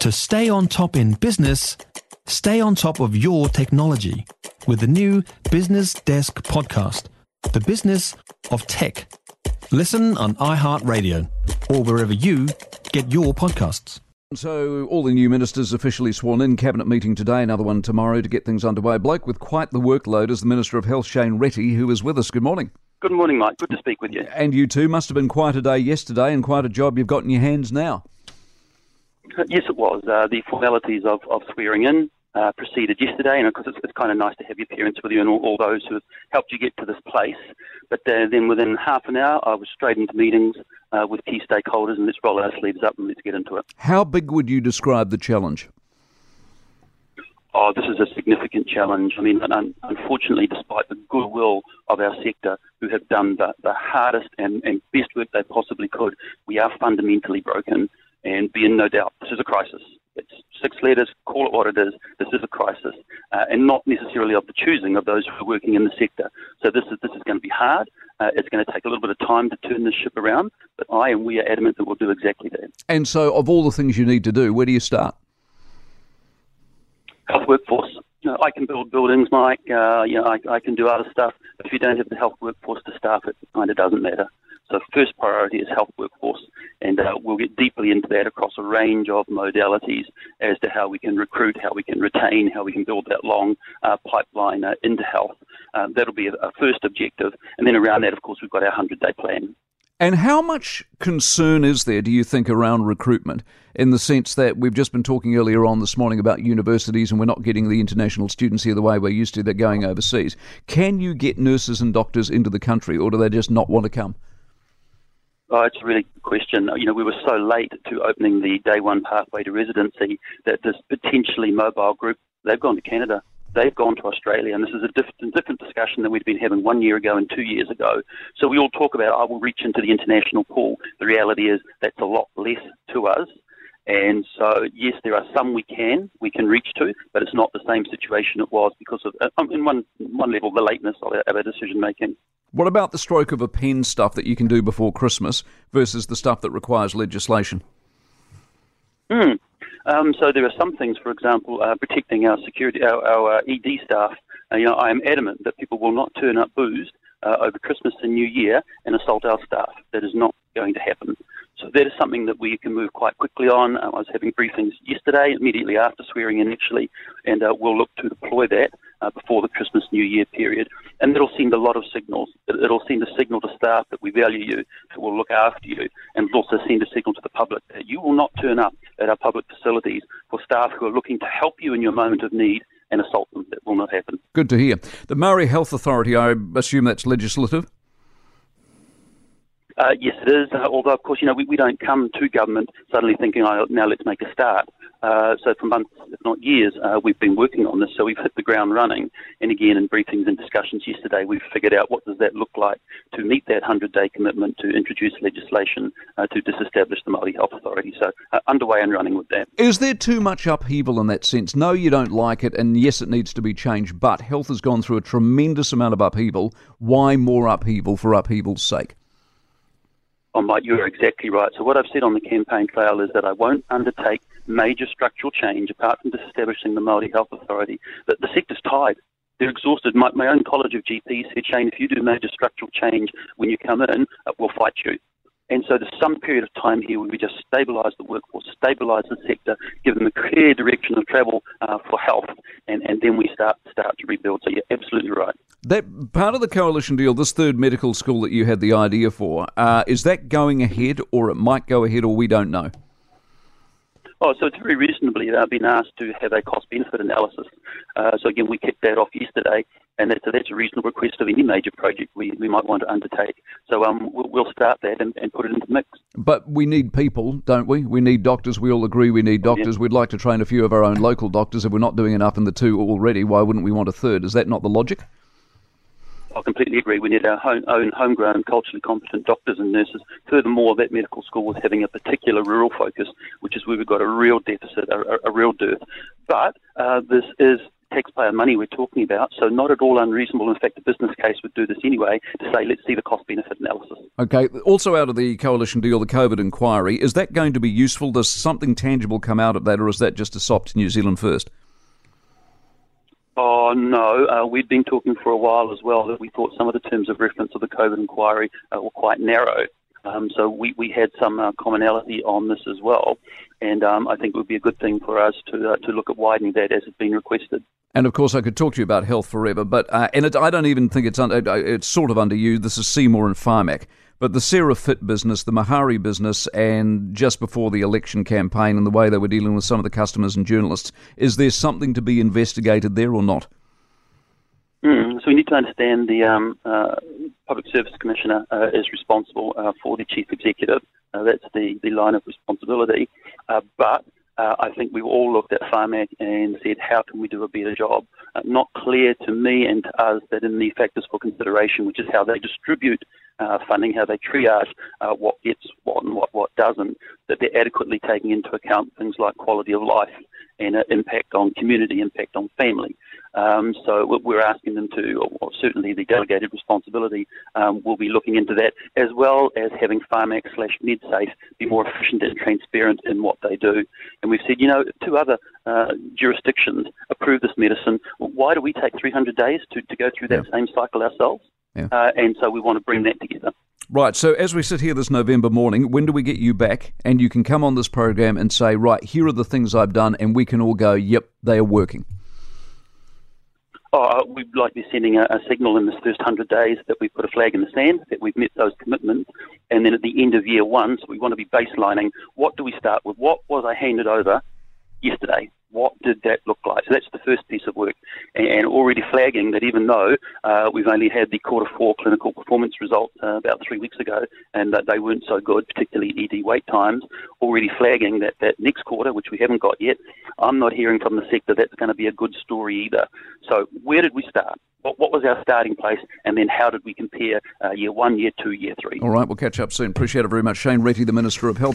To stay on top in business, stay on top of your technology with the new Business Desk podcast, The Business of Tech. Listen on iHeartRadio or wherever you get your podcasts. So, all the new ministers officially sworn in. Cabinet meeting today, another one tomorrow to get things underway. Bloke with quite the workload is the Minister of Health, Shane Reti, who is with us. Good morning. Good morning, Mike. Good to speak with you. And you too. Must have been quite a day yesterday and quite a job you've got in your hands now. Yes, it was. Uh, the formalities of, of swearing in uh, proceeded yesterday, and of course, it's, it's, kind of nice to have your parents with you and all, all those who have helped you get to this place. But uh, then within half an hour, I was straight into meetings uh, with key stakeholders, and let's roll our sleeves up and let's get into it. How big would you describe the challenge? Oh, this is a significant challenge. I mean, un- unfortunately, despite the goodwill of our sector, who have done the, the hardest and, and best work they possibly could, we are fundamentally broken. And be in no doubt, this is a crisis. It's six letters, call it what it is. This is a crisis, uh, and not necessarily of the choosing of those who are working in the sector. So this is this is going to be hard. Uh, it's going to take a little bit of time to turn this ship around, but I and we are adamant that we'll do exactly that. And so, of all the things you need to do, where do you start? Health workforce. You know, I can build buildings, Mike. Uh, you know, I, I can do other stuff. But if you don't have the health workforce to staff it, it kind of doesn't matter. So first priority is health workforce, and uh, we'll get deeply into that across a range of modalities as to how we can recruit, how we can retain, how we can build that long uh, pipeline uh, into health. Um, that'll be a, a first objective, and then around that, of course, we've got our 100-day plan. And how much concern is there, do you think, around recruitment in the sense that we've just been talking earlier on this morning about universities and we're not getting the international students here the way we're used to, they're going overseas. Can you get nurses and doctors into the country or do they just not want to come? Oh, it's a really good question. You know, we were so late to opening the day one pathway to residency that this potentially mobile group, they've gone to Canada. They've gone to Australia, and this is a different, different discussion than we'd been having one year ago and two years ago. So we all talk about, I will reach into the international pool. The reality is that's a lot less to us. And so, yes, there are some we can we can reach to, but it's not the same situation it was because of, uh, in one one level, the lateness of our, of our decision making. What about the stroke of a pen stuff that you can do before Christmas versus the stuff that requires legislation? Mm. Um, so there are some things, for example, uh, protecting our security, our, our uh, ED staff. Uh, you know, I am adamant that people will not turn up boozed uh, over Christmas and New Year and assault our staff. That is not going to happen. So that is something that we can move quite quickly on. Uh, I was having briefings yesterday, immediately after swearing in, actually, and uh, we'll look to deploy that uh, before the Christmas New Year period. And that'll send a lot of signals. It'll send a signal to staff that we value you, that we'll look after you, and it'll also send a signal to the public that you will not turn up at our public facilities for staff who are looking to help you in your moment of need and assault them. That will not happen. Good to hear. The Maori Health Authority, I assume that's legislative? Uh, yes, it is. Uh, although, of course, you know, we, we don't come to government suddenly thinking, oh, now let's make a start. Uh, so for months, if not years, uh, we've been working on this. So we've hit the ground running. And again, in briefings and discussions yesterday, we've figured out what does that look like to meet that 100-day commitment to introduce legislation uh, to disestablish the Māori Health Authority. So uh, underway and running with that. Is there too much upheaval in that sense? No, you don't like it, and yes, it needs to be changed. But health has gone through a tremendous amount of upheaval. Why more upheaval for upheaval's sake? You're exactly right. So what I've said on the campaign trail is that I won't undertake major structural change apart from disestablishing the Māori Health Authority. That the sector's tied. They're exhausted. My, my own College of GPs said, Shane, if you do major structural change when you come in, we'll fight you. And so there's some period of time here we just stabilise the workforce, stabilise the sector, give them a clear direction of travel uh, for health, and, and then we start start to rebuild. So you're absolutely right. That part of the coalition deal, this third medical school that you had the idea for, uh, is that going ahead, or it might go ahead, or we don't know? Oh, so it's very reasonably uh, been asked to have a cost benefit analysis. Uh, so again, we kicked that off yesterday, and that's a, that's a reasonable request of any major project we, we might want to undertake. So um, we'll, we'll start that and, and, put it into the mix. But we need people, don't we? We need doctors. We all agree we need doctors. Yeah. We'd like to train a few of our own local doctors. If we're not doing enough in the two already, why wouldn't we want a third? Is that not the logic? I completely agree. We need our home, own homegrown, and culturally competent doctors and nurses. Furthermore, that medical school was having a particular rural focus, which is where we've got a real deficit, a, a real dearth. But uh, this is taxpayer money we're talking about, so not at all unreasonable. In fact, the business case would do this anyway to say, let's see the cost benefit analysis. Okay. Also, out of the coalition deal, the COVID inquiry, is that going to be useful? Does something tangible come out of that, or is that just a sop to New Zealand first? Oh, no. Uh, we'd been talking for a while as well that we thought some of the terms of reference of the COVID inquiry uh, were quite narrow. Um, so we, we had some uh, commonality on this as well, and um, I think it would be a good thing for us to uh, to look at widening that as has been requested. And of course, I could talk to you about health forever, but uh, and it, I don't even think it's under, it's sort of under you. This is Seymour and Pharmac, but the Sarah Fitt business, the Mahari business, and just before the election campaign and the way they were dealing with some of the customers and journalists, is there something to be investigated there or not? Mm, so we need to understand the um, uh, Public Service Commissioner uh, is responsible uh, for the Chief Executive. Uh, that's the, the line of responsibility. Uh, but uh, I think we've all looked at Pharmac and said, how can we do a better job? not clear to me and to us that in the factors for consideration, which is how they distribute funding, how they triage what gets what and what, what doesn't, that they're adequately taking into account things like quality of life and impact on community, impact on family. Um, so we're asking them to, or certainly the delegated responsibility um, will be looking into that, as well as having Pharmac slash MedSafe be more efficient and transparent in what they do. And we've said, you know, two other uh, jurisdictions approve this medicine. Why do we take 300 days to, to go through that yeah. same cycle ourselves? Yeah. Uh, and so we want to bring that together. Right. So as we sit here this November morning, when do we get you back? And you can come on this program and say, right, here are the things I've done, and we can all go, yep, they are working. Oh, uh, we'd like to be sending a, a, signal in this first 100 days that we've put a flag in the sand, that we've met those commitments. And then at the end of year one, so we want to be baselining what do we start with? What was I handed over yesterday? What did that look like? So that's the first piece of work, and, already flagging that even though uh, we've only had the quarter four clinical performance results uh, about three weeks ago, and that they weren't so good, particularly ED wait times, already flagging that that next quarter, which we haven't got yet, I'm not hearing from the sector that's going to be a good story either. So where did we start? What, what was our starting place, and then how did we compare uh, year one, year two, year three? All right, we'll catch up soon. Appreciate it very much, Shane Reti, the Minister of Health.